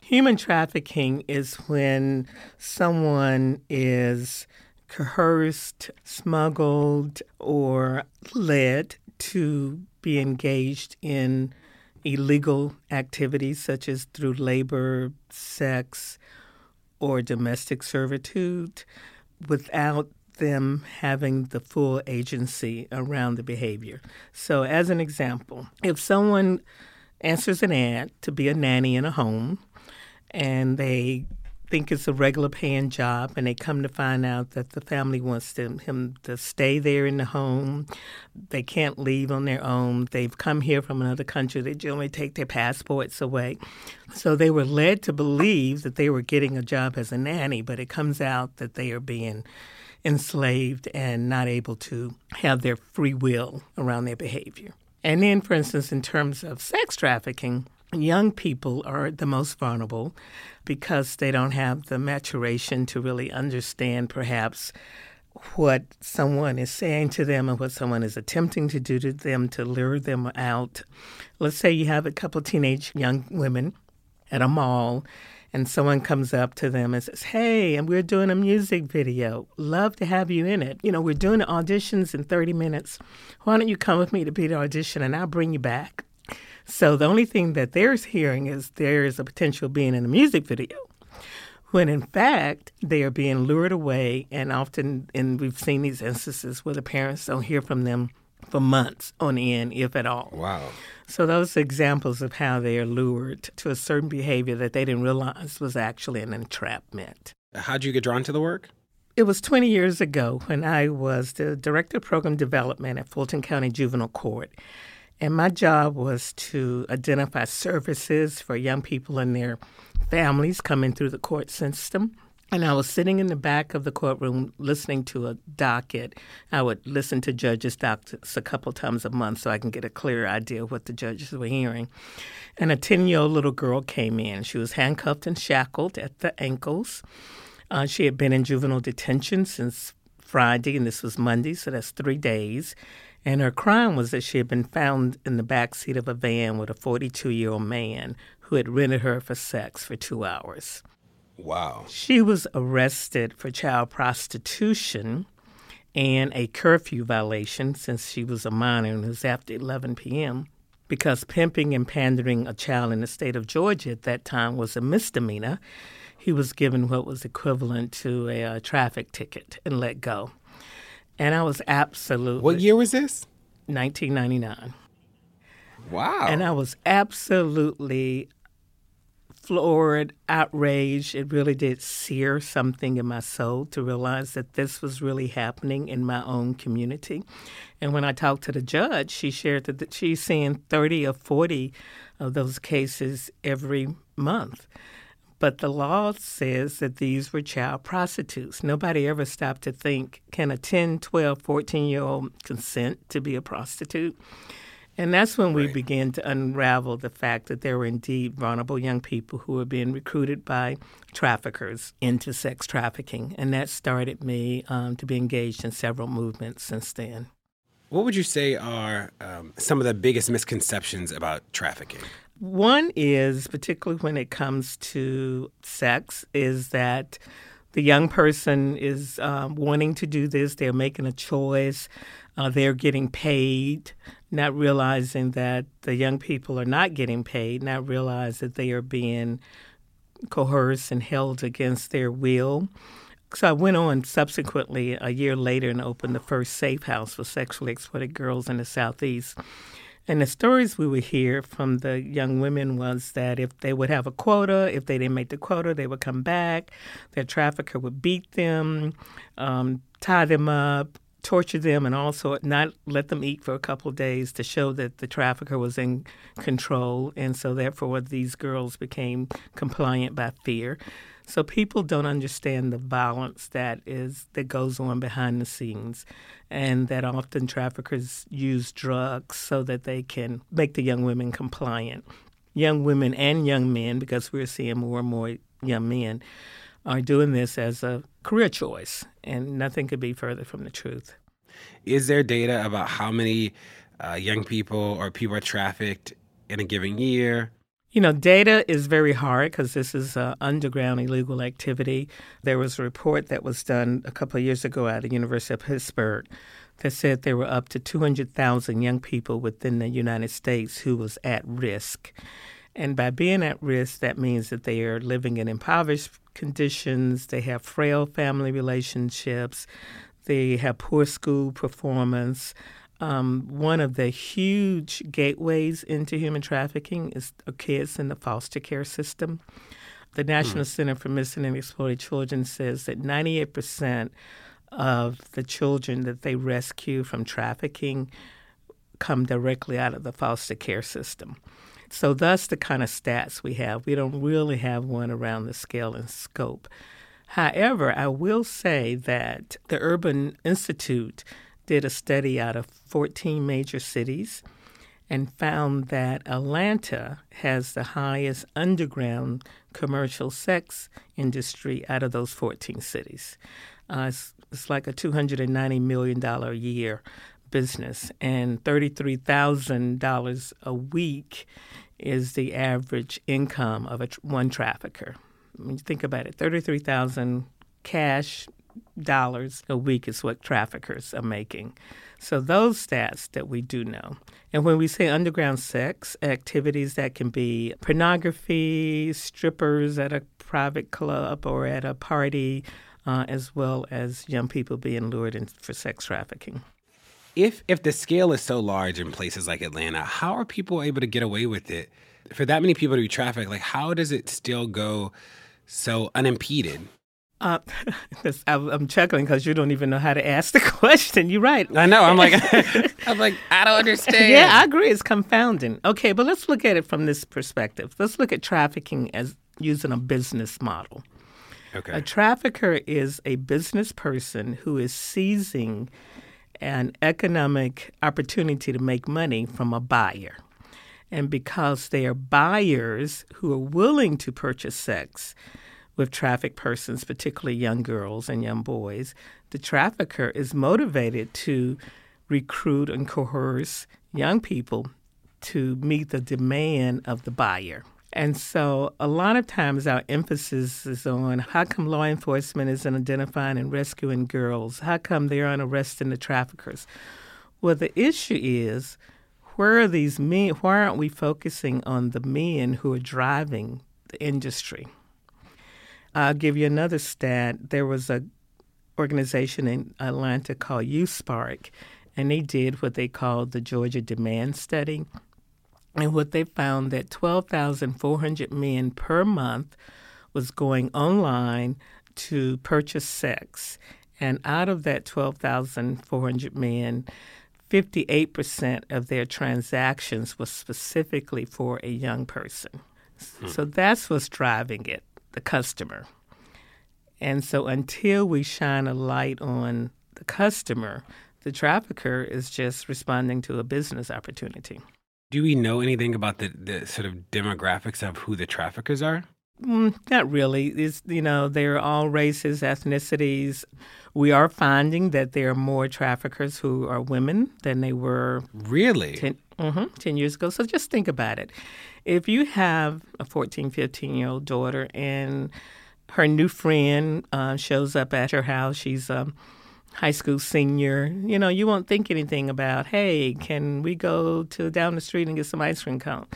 B: Human trafficking is when someone is coerced, smuggled, or led to be engaged in illegal activities such as through labor, sex, or domestic servitude without them having the full agency around the behavior. So, as an example, if someone answers an ad to be a nanny in a home and they think it's a regular paying job, and they come to find out that the family wants them, him to stay there in the home. They can't leave on their own. They've come here from another country. They generally take their passports away. So they were led to believe that they were getting a job as a nanny, but it comes out that they are being enslaved and not able to have their free will around their behavior. And then, for instance, in terms of sex trafficking, young people are the most vulnerable because they don't have the maturation to really understand perhaps what someone is saying to them and what someone is attempting to do to them to lure them out. Let's say you have a couple teenage young women at a mall and someone comes up to them and says, Hey, and we're doing a music video. Love to have you in it. You know, we're doing auditions in 30 minutes. Why don't you come with me to be the audition and I'll bring you back? So the only thing that they're hearing is there is a potential being in a music video. When in fact, they are being lured away, and often, and we've seen these instances where the parents don't hear from them for months on end, if at all.
A: Wow.
B: So those are examples of how they are lured to a certain behavior that they didn't realize was actually an entrapment.
A: How'd you get drawn to the work?
B: It was 20 years ago when I was the director of program development at Fulton County Juvenile Court. And my job was to identify services for young people and their families coming through the court system And I was sitting in the back of the courtroom listening to a docket. I would listen to judges' dockets a couple times a month so I can get a clear idea of what the judges were hearing. And a 10 year old little girl came in. She was handcuffed and shackled at the ankles. Uh, she had been in juvenile detention since Friday, and this was Monday, so that's three days. And her crime was that she had been found in the back seat of a van with a 42 year old man who had rented her for sex for two hours.
A: Wow.
B: She was arrested for child prostitution and a curfew violation since she was a minor and it was after 11 p.m. because pimping and pandering a child in the state of Georgia at that time was a misdemeanor. He was given what was equivalent to a, uh, traffic ticket and let go. And I was absolutely.
A: What year was this?
B: 1999.
A: Wow.
B: And I was absolutely floored, outraged. It really did sear something in my soul to realize that this was really happening in my own community. And when I talked to the judge, she shared that she's seeing 30 or 40 of those cases every month. But the law says that these were child prostitutes. Nobody ever stopped to think can a 10, 12, 14 year old consent to be a prostitute? And that's when we began to unravel the fact that there were indeed vulnerable young people who were being recruited by traffickers into sex trafficking. And that started me um, to be engaged in several movements since then.
A: What would you say are um, some of the biggest misconceptions about trafficking?
B: One is, particularly when it comes to sex, is that the young person is um, wanting to do this, they're making a choice, uh, they're getting paid, not realizing that the young people are not getting paid, not realize that they are being coerced and held against their will. So I went on subsequently a year later and opened the first safe house for sexually exploited girls in the Southeast. And the stories we would hear from the young women was that if they would have a quota, if they didn't make the quota, they would come back. Their trafficker would beat them, um, tie them up, torture them, and also not let them eat for a couple of days to show that the trafficker was in control. And so, therefore, these girls became compliant by fear. So people don't understand the violence that is that goes on behind the scenes, and that often traffickers use drugs so that they can make the young women compliant. Young women and young men, because we're seeing more and more young men, are doing this as a career choice, and nothing could be further from the truth.
A: Is there data about how many uh, young people or people are trafficked in a given year?
B: You know, data is very hard because this is uh, underground illegal activity. There was a report that was done a couple of years ago at the University of Pittsburgh that said there were up to 200,000 young people within the United States who was at risk. And by being at risk, that means that they are living in impoverished conditions, they have frail family relationships, they have poor school performance, um, one of the huge gateways into human trafficking is kids in the foster care system. The National mm. Center for Missing and Exploited Children says that 98% of the children that they rescue from trafficking come directly out of the foster care system. So that's the kind of stats we have. We don't really have one around the scale and scope. However, I will say that the Urban Institute did a study out of 14 major cities and found that Atlanta has the highest underground commercial sex industry out of those 14 cities. Uh, it's, it's like a $290 million a year business, and $33,000 a week is the average income of a, one trafficker. When you think about it 33000 cash dollars a week is what traffickers are making. So those stats that we do know. And when we say underground sex, activities that can be pornography, strippers at a private club or at a party, uh, as well as young people being lured in for sex trafficking.
A: If if the scale is so large in places like Atlanta, how are people able to get away with it? For that many people to be trafficked, like how does it still go so unimpeded?
B: Uh, (laughs) I'm chuckling because you don't even know how to ask the (laughs) question. You're right.
A: I know. I'm like, (laughs) I'm like, I don't understand.
B: Yeah, I agree. It's confounding. Okay, but let's look at it from this perspective. Let's look at trafficking as using a business model.
A: Okay.
B: A trafficker is a business person who is seizing an economic opportunity to make money from a buyer. And because they are buyers who are willing to purchase sex with trafficked persons, particularly young girls and young boys, the trafficker is motivated to recruit and coerce young people to meet the demand of the buyer. And so, a lot of times, our emphasis is on how come law enforcement isn't identifying and rescuing girls? How come they aren't arresting the traffickers? Well, the issue is where are these men? Why aren't we focusing on the men who are driving the industry? I'll give you another stat. There was a organization in Atlanta called Youth Spark, and they did what they called the Georgia Demand Study. And what they found that 12,400 men per month was going online to purchase sex. And out of that 12,400 men, 58% of their transactions was specifically for a young person. Hmm. So that's what's driving it, the customer. And so until we shine a light on the customer, the trafficker is just responding to a business opportunity.
A: Do we know anything about the, the sort of demographics of who the traffickers are?
B: Mm, not really. It's, you know, they're all races, ethnicities. We are finding that there are more traffickers who are women than they were.
A: Really?
B: 10, mm-hmm, 10 years ago. So just think about it. If you have a 14, 15 year old daughter and her new friend uh, shows up at your house, she's a high school senior, you know, you won't think anything about, hey, can we go to down the street and get some ice cream cone?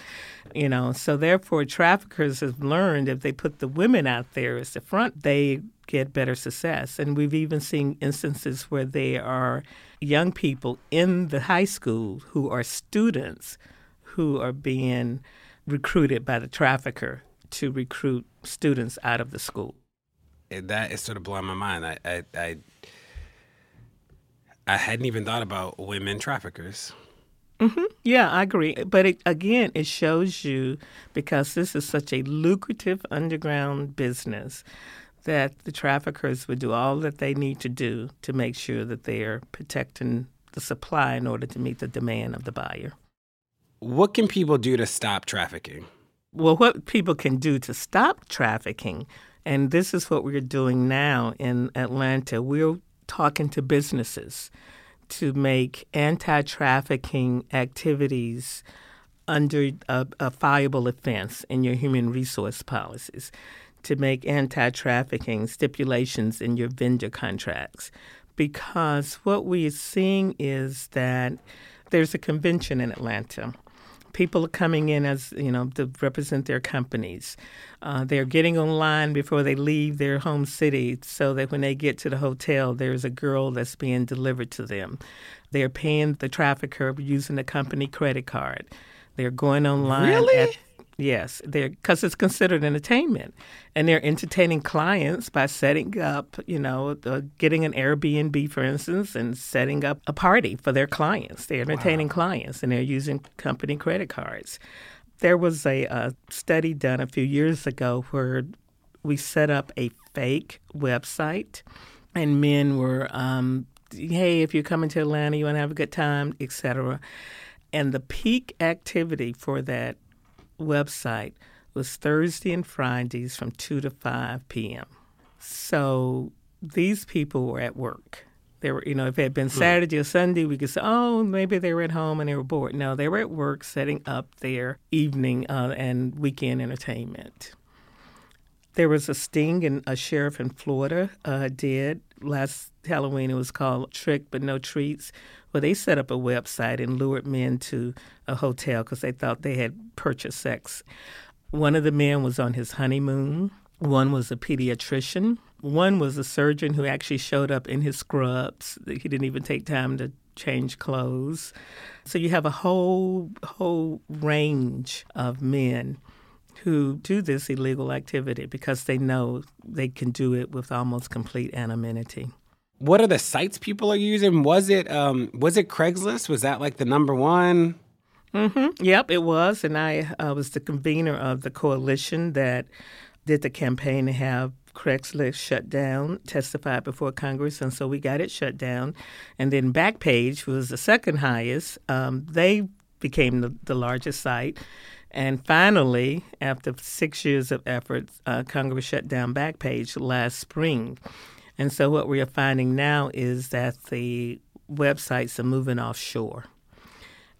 B: You know, so therefore traffickers have learned if they put the women out there as the front, they get better success. And we've even seen instances where there are young people in the high school who are students who are being recruited by the trafficker to recruit students out of the school.
A: That is sort of blowing my mind. I, I, I I hadn't even thought about women traffickers.
B: Mm-hmm. Yeah, I agree. But it, again, it shows you because this is such a lucrative underground business that the traffickers would do all that they need to do to make sure that they are protecting the supply in order to meet the demand of the buyer.
A: What can people do to stop trafficking?
B: Well, what people can do to stop trafficking, and this is what we're doing now in Atlanta, we're talking to businesses to make anti trafficking activities under a, a fireable offense in your human resource policies, to make anti trafficking stipulations in your vendor contracts. Because what we are seeing is that there's a convention in Atlanta people are coming in as you know to represent their companies. Uh, they're getting online before they leave their home city, so that when they get to the hotel, there's a girl that's being delivered to them. They're paying the trafficker using the company credit card. They're going online.
A: Really?
B: At, Yes, they're because it's considered entertainment, and they're entertaining clients by setting up, you know, uh, getting an Airbnb, for instance, and setting up a party for their clients. They're entertaining wow. clients, and they're using company credit cards. There was a, a study done a few years ago where we set up a fake website, and men were, um, hey, if you're coming to Atlanta, you want to have a good time, etc. And the peak activity for that website was Thursday and Fridays from 2 to 5 p.m. So these people were at work. They were, you know, if it had been hmm. Saturday or Sunday, we could say, oh, maybe they were at home and they were bored. No, they were at work setting up their evening uh, and weekend entertainment. There was a sting and a sheriff in Florida uh, did last Halloween. It was called Trick But No Treats, where they set up a website and lured men to a hotel because they thought they had purchased sex. One of the men was on his honeymoon. One was a pediatrician. One was a surgeon who actually showed up in his scrubs. He didn't even take time to change clothes. So you have a whole whole range of men who do this illegal activity because they know they can do it with almost complete anonymity.
A: What are the sites people are using? Was it um, was it Craigslist? Was that like the number one?
B: Mm-hmm. Yep, it was, and I uh, was the convener of the coalition that did the campaign to have Craigslist shut down, testified before Congress, and so we got it shut down. And then Backpage was the second highest. Um, they became the, the largest site. And finally, after six years of effort, uh, Congress shut down Backpage last spring. And so what we are finding now is that the websites are moving offshore.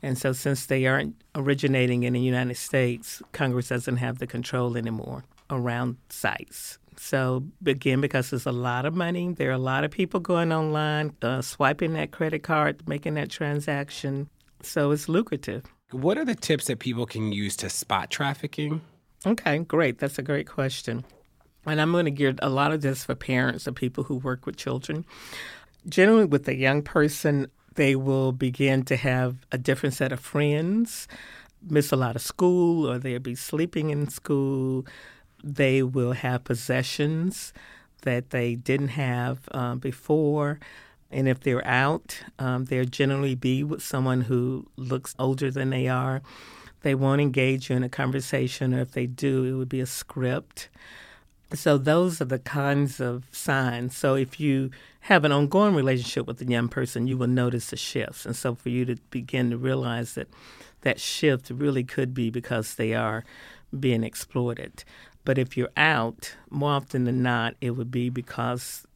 B: And so since they aren't originating in the United States, Congress doesn't have the control anymore around sites. So again, because there's a lot of money, there are a lot of people going online, uh, swiping that credit card, making that transaction. So it's lucrative.
A: What are the tips that people can use to spot trafficking?
B: Okay, great. That's a great question. And I'm going to gear a lot of this for parents and people who work with children. Generally, with a young person, they will begin to have a different set of friends, miss a lot of school, or they'll be sleeping in school. They will have possessions that they didn't have uh, before. And if they're out, um, they'll generally be with someone who looks older than they are. They won't engage you in a conversation, or if they do, it would be a script. So those are the kinds of signs. So if you have an ongoing relationship with a young person, you will notice the shifts. And so for you to begin to realize that that shift really could be because they are being exploited. But if you're out, more often than not, it would be because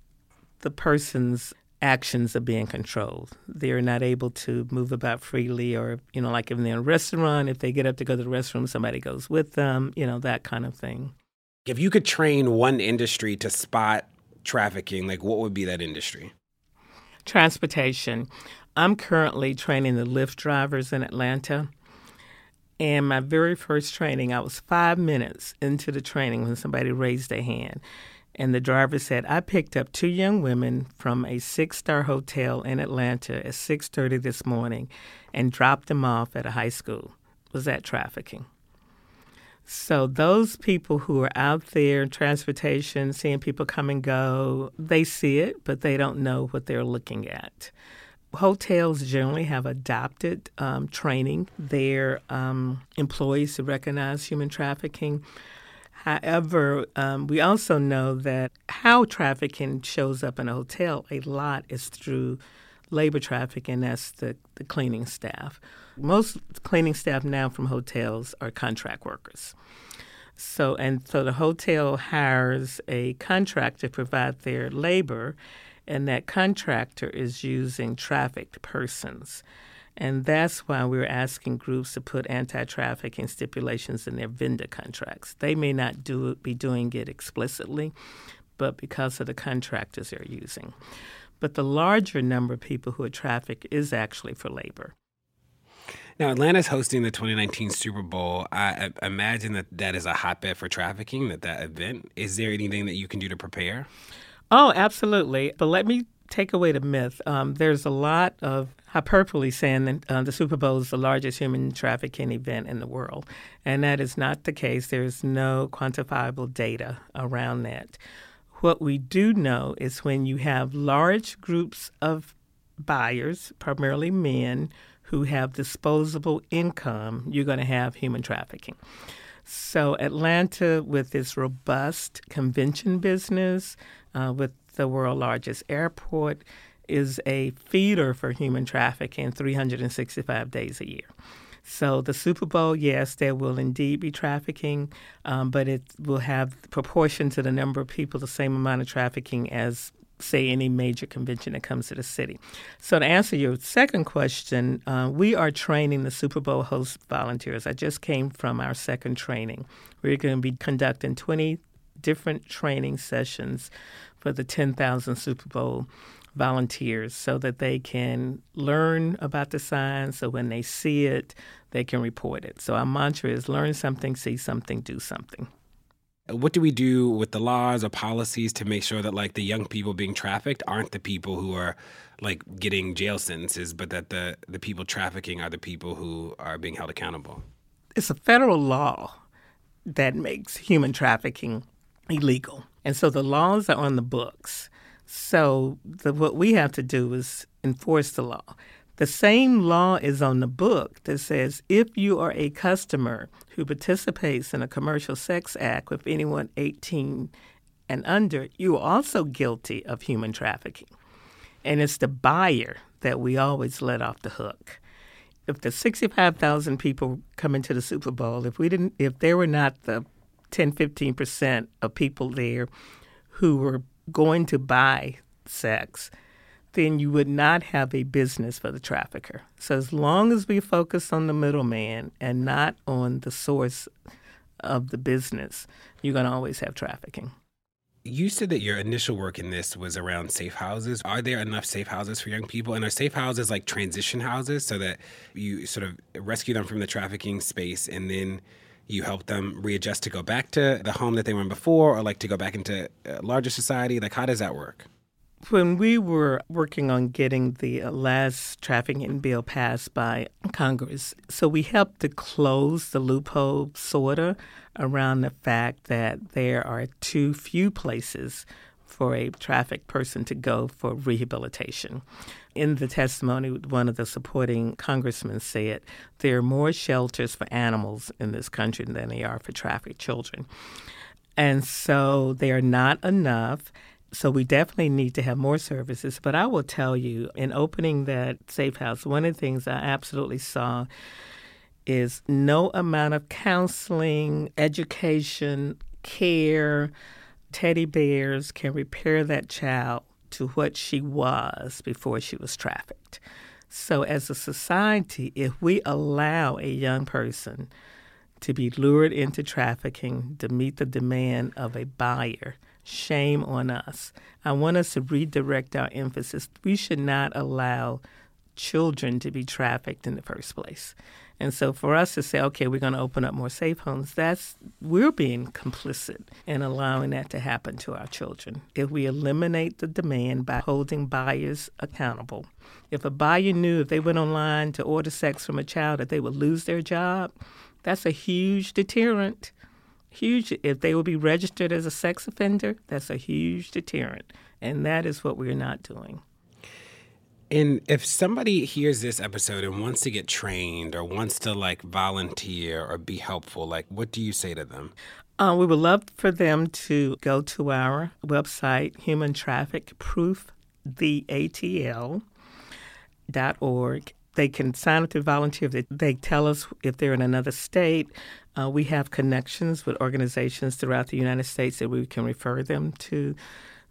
B: the person's actions are being controlled. They're not able to move about freely, or, you know, like if they're in a restaurant, if they get up to go to the restroom, somebody goes with them, you know, that kind of thing.
A: If you could train one industry to spot trafficking, like what would be that industry?
B: Transportation. I'm currently training the Lyft drivers in Atlanta. And my very first training, I was five minutes into the training when somebody raised their hand. And the driver said, I picked up two young women from a six star hotel in Atlanta at 6.30 this morning and dropped them off at a high school. Was that trafficking? So those people who are out there in transportation, seeing people come and go, they see it, but they don't know what they're looking at. Hotels generally have adopted um, training their um, employees to recognize human trafficking. However, um, we also know that how trafficking shows up in a hotel a lot is through labor trafficking, that's the, the cleaning staff. Most cleaning staff now from hotels are contract workers. So and so the hotel hires a contractor to provide their labor, and that contractor is using trafficked persons. And that's why we're asking groups to put anti-trafficking stipulations in their vendor contracts. They may not do be doing it explicitly, but because of the contractors they're using. But the larger number of people who are trafficked is actually for labor.
A: Now, Atlanta's hosting the 2019 Super Bowl. I, I imagine that that is a hotbed for trafficking, that that event. Is there anything that you can do to prepare?
B: Oh, absolutely. But let me take away the myth. Um, there's a lot of hyperbole saying that uh, the Super Bowl is the largest human trafficking event in the world. And that is not the case. There's no quantifiable data around that. What we do know is when you have large groups of buyers, primarily men, who have disposable income, you're going to have human trafficking. So, Atlanta, with its robust convention business, uh, with the world's largest airport, is a feeder for human trafficking 365 days a year. So the Super Bowl, yes, there will indeed be trafficking, um, but it will have proportion to the number of people the same amount of trafficking as say any major convention that comes to the city. So to answer your second question, uh, we are training the Super Bowl host volunteers. I just came from our second training. We're going to be conducting 20 different training sessions for the 10,000 Super Bowl volunteers so that they can learn about the signs so when they see it, they can report it. So our mantra is learn something, see something, do something.
A: Uh, what do we do with the laws or policies to make sure that like the young people being trafficked aren't the people who are like getting jail sentences, but that the, the people trafficking are the people who are being held accountable?
B: It's a federal law that makes human trafficking illegal. And so the laws are on the books. So the, what we have to do is enforce the law. The same law is on the book that says if you are a customer who participates in a commercial sex act with anyone 18 and under, you are also guilty of human trafficking. And it's the buyer that we always let off the hook. If the 65,000 people coming to the Super Bowl, if we didn't if there were not the 10 15% of people there who were going to buy sex, then you would not have a business for the trafficker. So as long as we focus on the middleman and not on the source of the business, you're going to always have trafficking.
A: You said that your initial work in this was around safe houses. Are there enough safe houses for young people? And are safe houses like transition houses so that you sort of rescue them from the trafficking space and then you help them readjust to go back to the home that they were in before or like to go back into larger society? Like, how does that work?
B: When we were working on getting the last trafficking bill passed by Congress, so we helped to close the loophole, sort of, around the fact that there are too few places for a trafficked person to go for rehabilitation. In the testimony, one of the supporting congressmen said there are more shelters for animals in this country than there are for trafficked children. And so they are not enough. So we definitely need to have more services. But I will tell you, in opening that safe house, one of the things I absolutely saw is no amount of counseling, education, care, teddy bears can repair that child to what she was before she was trafficked. So, as a society, if we allow a young person to be lured into trafficking to meet the demand of a buyer, shame on us. I want us to redirect our emphasis. We should not allow children to be trafficked in the first place. And so for us to say, okay, we're going to open up more safe homes, that's we're being complicit in allowing that to happen to our children. If we eliminate the demand by holding buyers accountable, if a buyer knew if they went online to order sex from a child that they would lose their job, that's a huge deterrent. Huge. If they will be registered as a sex offender, that's a huge deterrent. And that is what we're not doing.
A: And if somebody hears this episode and wants to get trained or wants to like volunteer or be helpful, like what do you say to them?
B: Uh, we would love for them to go to our website, Human Traffic Proof, the ATL.org. They can sign up to volunteer. They, they tell us if they're in another state. Uh, we have connections with organizations throughout the United States that we can refer them to.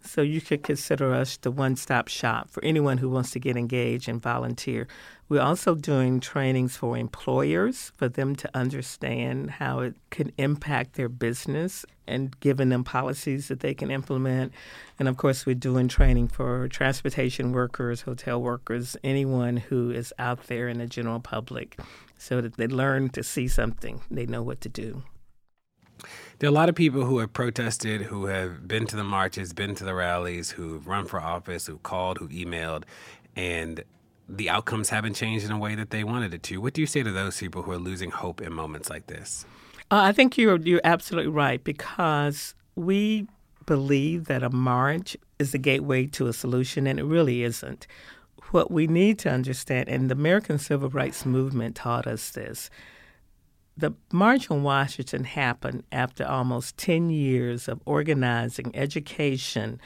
B: So you could consider us the one stop shop for anyone who wants to get engaged and volunteer. We're also doing trainings for employers for them to understand how it can impact their business and giving them policies that they can implement. And of course, we're doing training for transportation workers, hotel workers, anyone who is out there in the general public so that they learn to see something, they know what to do.
A: There are a lot of people who have protested, who have been to the marches, been to the rallies, who've run for office, who've called, who emailed, and the outcomes haven't changed in a way that they wanted it to. What do you say to those people who are losing hope in moments like this?
B: Uh, I think you're you're absolutely right because we believe that a march is the gateway to a solution, and it really isn't. What we need to understand, and the American Civil Rights Movement taught us this the March on Washington happened after almost 10 years of organizing education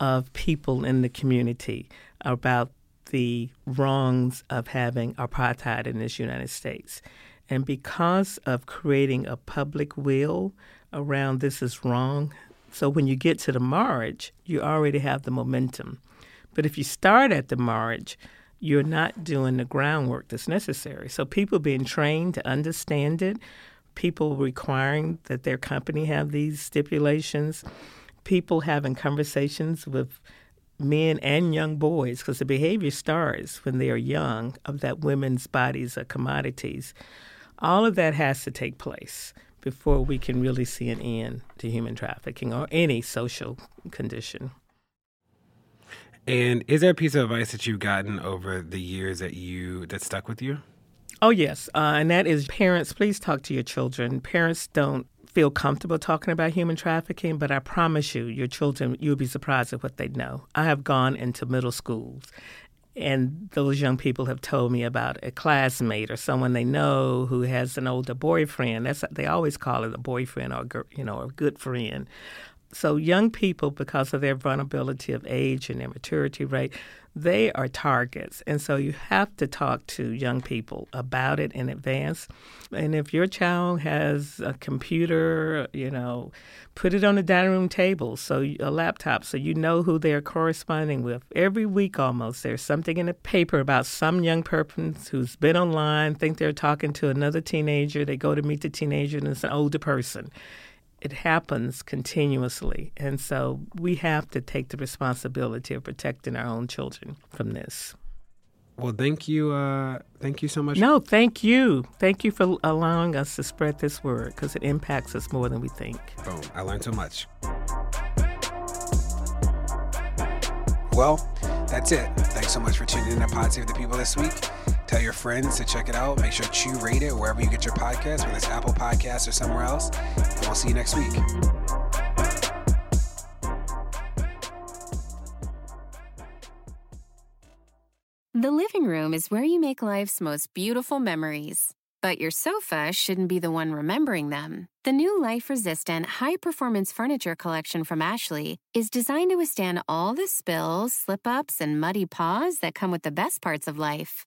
B: of people in the community about the wrongs of having apartheid in this United States. And because of creating a public will around this is wrong, so when you get to the march, you already have the momentum. But if you start at the march, you're not doing the groundwork that's necessary. So people being trained to understand it, people requiring that their company have these stipulations, people having conversations with men and young boys because the behavior starts when they are young of that women's bodies are commodities. All of that has to take place before we can really see an end to human trafficking or any social condition.
A: And is there a piece of advice that you've gotten over the years that you that stuck with you?
B: Oh yes, uh, and that is parents. Please talk to your children. Parents don't feel comfortable talking about human trafficking, but I promise you, your children, you'll be surprised at what they know. I have gone into middle schools, and those young people have told me about a classmate or someone they know who has an older boyfriend. That's they always call it a boyfriend or you know a good friend So, young people, because of their vulnerability of age and their maturity rate, they are targets. And so you have to talk to young people about it in advance. And if your child has a computer, you know, put it on the dining room table, so a laptop, so you know who they're corresponding with. Every week almost, there's something in the paper about some young person who's been online, think they're talking to another teenager. They go to meet the teenager, and it's an older person it happens continuously. And so we have to take the responsibility of protecting our own children from this.
A: Well, thank you. Uh, thank you so much.
B: No, thank you. Thank you for allowing us to spread this word because it impacts us more than we think.
A: Boom. I learned so much. Well, that's it. Thanks so much for tuning in to Pod Save the People this week. Tell your friends to check it out. Make sure to rate it wherever you get your podcast, whether it's Apple Podcasts or somewhere else. And we'll see you next week.
H: The living room is where you make life's most beautiful memories. But your sofa shouldn't be the one remembering them. The new life resistant, high performance furniture collection from Ashley is designed to withstand all the spills, slip ups, and muddy paws that come with the best parts of life.